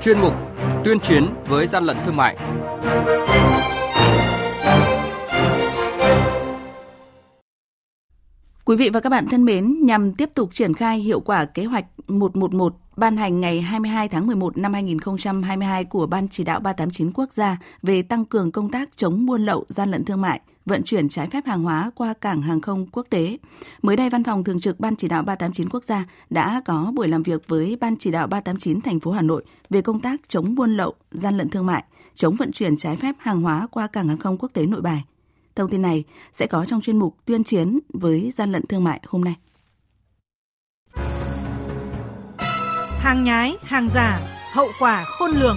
chuyên mục Tuyên chiến với gian lận thương mại. Quý vị và các bạn thân mến, nhằm tiếp tục triển khai hiệu quả kế hoạch 111 ban hành ngày 22 tháng 11 năm 2022 của Ban chỉ đạo 389 quốc gia về tăng cường công tác chống buôn lậu, gian lận thương mại, vận chuyển trái phép hàng hóa qua cảng hàng không quốc tế. Mới đây, Văn phòng Thường trực Ban chỉ đạo 389 quốc gia đã có buổi làm việc với Ban chỉ đạo 389 thành phố Hà Nội về công tác chống buôn lậu, gian lận thương mại, chống vận chuyển trái phép hàng hóa qua cảng hàng không quốc tế Nội Bài. Thông tin này sẽ có trong chuyên mục tuyên chiến với gian lận thương mại hôm nay. Hàng nhái, hàng giả, hậu quả khôn lường.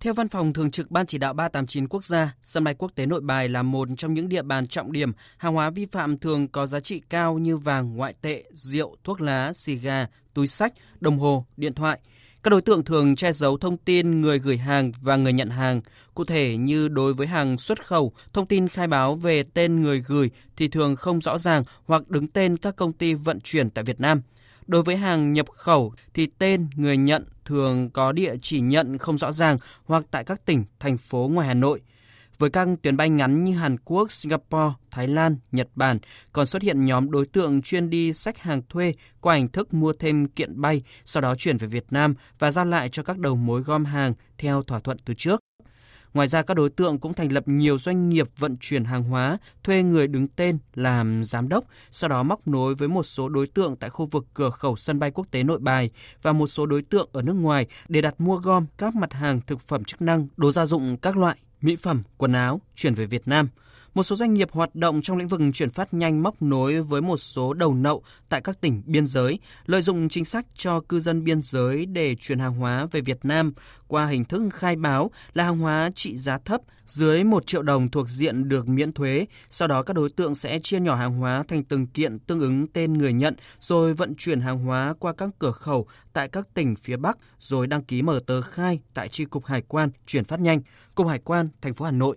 Theo Văn phòng Thường trực Ban Chỉ đạo 389 Quốc gia, sân bay quốc tế Nội Bài là một trong những địa bàn trọng điểm. Hàng hóa vi phạm thường có giá trị cao như vàng, ngoại tệ, rượu, thuốc lá, xì gà, túi sách, đồng hồ, điện thoại – các đối tượng thường che giấu thông tin người gửi hàng và người nhận hàng. Cụ thể như đối với hàng xuất khẩu, thông tin khai báo về tên người gửi thì thường không rõ ràng hoặc đứng tên các công ty vận chuyển tại Việt Nam. Đối với hàng nhập khẩu thì tên người nhận thường có địa chỉ nhận không rõ ràng hoặc tại các tỉnh, thành phố ngoài Hà Nội – với các tuyến bay ngắn như Hàn Quốc, Singapore, Thái Lan, Nhật Bản, còn xuất hiện nhóm đối tượng chuyên đi sách hàng thuê qua hình thức mua thêm kiện bay, sau đó chuyển về Việt Nam và giao lại cho các đầu mối gom hàng theo thỏa thuận từ trước. Ngoài ra, các đối tượng cũng thành lập nhiều doanh nghiệp vận chuyển hàng hóa, thuê người đứng tên làm giám đốc, sau đó móc nối với một số đối tượng tại khu vực cửa khẩu sân bay quốc tế Nội Bài và một số đối tượng ở nước ngoài để đặt mua gom các mặt hàng thực phẩm chức năng, đồ gia dụng các loại mỹ phẩm, quần áo chuyển về Việt Nam. Một số doanh nghiệp hoạt động trong lĩnh vực chuyển phát nhanh móc nối với một số đầu nậu tại các tỉnh biên giới, lợi dụng chính sách cho cư dân biên giới để chuyển hàng hóa về Việt Nam qua hình thức khai báo là hàng hóa trị giá thấp dưới 1 triệu đồng thuộc diện được miễn thuế. Sau đó các đối tượng sẽ chia nhỏ hàng hóa thành từng kiện tương ứng tên người nhận rồi vận chuyển hàng hóa qua các cửa khẩu tại các tỉnh phía Bắc rồi đăng ký mở tờ khai tại tri cục hải quan chuyển phát nhanh, cục hải quan thành phố Hà Nội.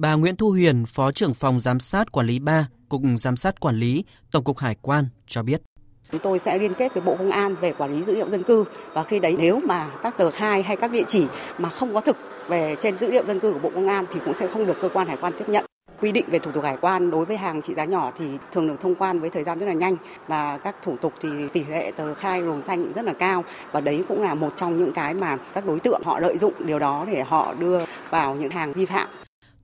Bà Nguyễn Thu Huyền, Phó trưởng phòng giám sát quản lý 3, Cục Giám sát Quản lý, Tổng cục Hải quan cho biết. Chúng tôi sẽ liên kết với Bộ Công an về quản lý dữ liệu dân cư và khi đấy nếu mà các tờ khai hay các địa chỉ mà không có thực về trên dữ liệu dân cư của Bộ Công an thì cũng sẽ không được cơ quan hải quan tiếp nhận. Quy định về thủ tục hải quan đối với hàng trị giá nhỏ thì thường được thông quan với thời gian rất là nhanh và các thủ tục thì tỷ lệ tờ khai luồng xanh rất là cao và đấy cũng là một trong những cái mà các đối tượng họ lợi dụng điều đó để họ đưa vào những hàng vi phạm.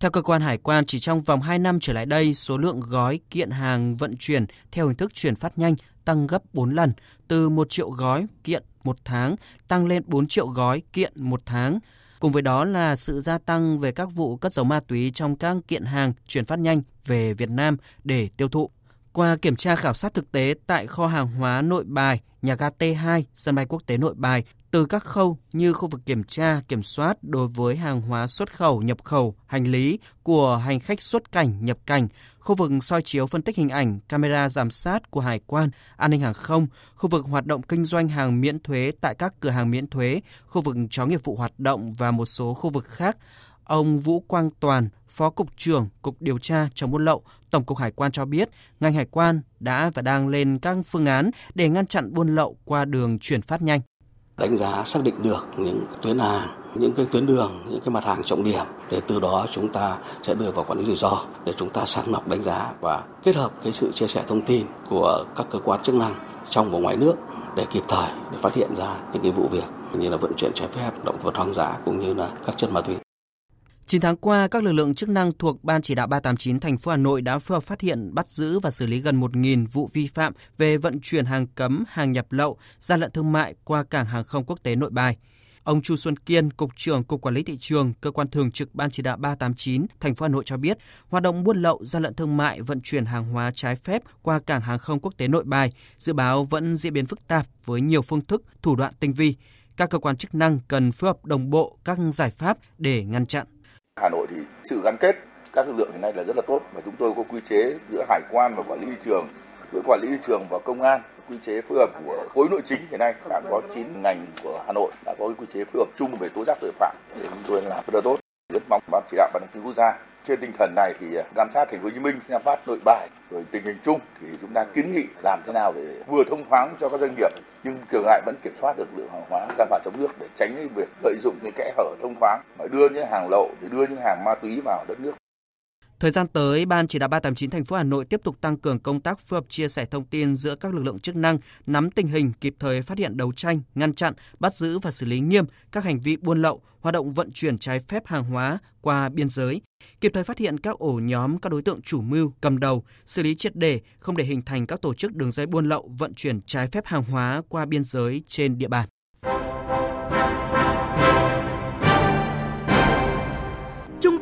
Theo cơ quan hải quan, chỉ trong vòng 2 năm trở lại đây, số lượng gói kiện hàng vận chuyển theo hình thức chuyển phát nhanh tăng gấp 4 lần, từ 1 triệu gói kiện một tháng tăng lên 4 triệu gói kiện một tháng. Cùng với đó là sự gia tăng về các vụ cất giấu ma túy trong các kiện hàng chuyển phát nhanh về Việt Nam để tiêu thụ. Qua kiểm tra khảo sát thực tế tại kho hàng hóa nội bài, nhà ga T2, sân bay quốc tế nội bài, từ các khâu như khu vực kiểm tra, kiểm soát đối với hàng hóa xuất khẩu, nhập khẩu, hành lý của hành khách xuất cảnh, nhập cảnh, khu vực soi chiếu phân tích hình ảnh, camera giám sát của hải quan, an ninh hàng không, khu vực hoạt động kinh doanh hàng miễn thuế tại các cửa hàng miễn thuế, khu vực chó nghiệp vụ hoạt động và một số khu vực khác. Ông Vũ Quang Toàn, Phó Cục trưởng Cục Điều tra chống buôn lậu, Tổng cục Hải quan cho biết, ngành hải quan đã và đang lên các phương án để ngăn chặn buôn lậu qua đường chuyển phát nhanh. Đánh giá xác định được những tuyến hàng, những cái tuyến đường, những cái mặt hàng trọng điểm để từ đó chúng ta sẽ đưa vào quản lý rủi ro để chúng ta sàng lọc đánh giá và kết hợp cái sự chia sẻ thông tin của các cơ quan chức năng trong và ngoài nước để kịp thời để phát hiện ra những cái vụ việc như là vận chuyển trái phép động vật hoang dã cũng như là các chất ma túy. 9 tháng qua, các lực lượng chức năng thuộc Ban chỉ đạo 389 thành phố Hà Nội đã phối hợp phát hiện, bắt giữ và xử lý gần 1.000 vụ vi phạm về vận chuyển hàng cấm, hàng nhập lậu, gian lận thương mại qua cảng hàng không quốc tế Nội Bài. Ông Chu Xuân Kiên, Cục trưởng Cục Quản lý thị trường, cơ quan thường trực Ban chỉ đạo 389 thành phố Hà Nội cho biết, hoạt động buôn lậu, gian lận thương mại, vận chuyển hàng hóa trái phép qua cảng hàng không quốc tế Nội Bài dự báo vẫn diễn biến phức tạp với nhiều phương thức, thủ đoạn tinh vi. Các cơ quan chức năng cần phối hợp đồng bộ các giải pháp để ngăn chặn. Hà Nội thì sự gắn kết các lực lượng hiện nay là rất là tốt và chúng tôi có quy chế giữa hải quan và quản lý thị trường, giữa quản lý thị trường và công an, quy chế phối hợp của khối nội chính hiện nay đã có 9 ngành của Hà Nội đã có quy chế phối hợp chung về tố giác tội phạm để chúng tôi làm rất là tốt. Rất mong ban chỉ đạo ban chính quốc gia trên tinh thần này thì à, giám sát thành phố Hồ Chí Minh, giám Phát nội bài rồi tình hình chung thì chúng ta kiến nghị làm thế nào để vừa thông thoáng cho các doanh nghiệp nhưng cường lại vẫn kiểm soát được lượng hàng hóa ra vào trong nước để tránh việc lợi dụng những kẽ hở thông thoáng mà đưa những hàng lậu để đưa những hàng ma túy vào đất nước. Thời gian tới, Ban chỉ đạo 389 thành phố Hà Nội tiếp tục tăng cường công tác phối hợp chia sẻ thông tin giữa các lực lượng chức năng, nắm tình hình, kịp thời phát hiện đấu tranh, ngăn chặn, bắt giữ và xử lý nghiêm các hành vi buôn lậu, hoạt động vận chuyển trái phép hàng hóa qua biên giới, kịp thời phát hiện các ổ nhóm các đối tượng chủ mưu, cầm đầu, xử lý triệt để, không để hình thành các tổ chức đường dây buôn lậu, vận chuyển trái phép hàng hóa qua biên giới trên địa bàn.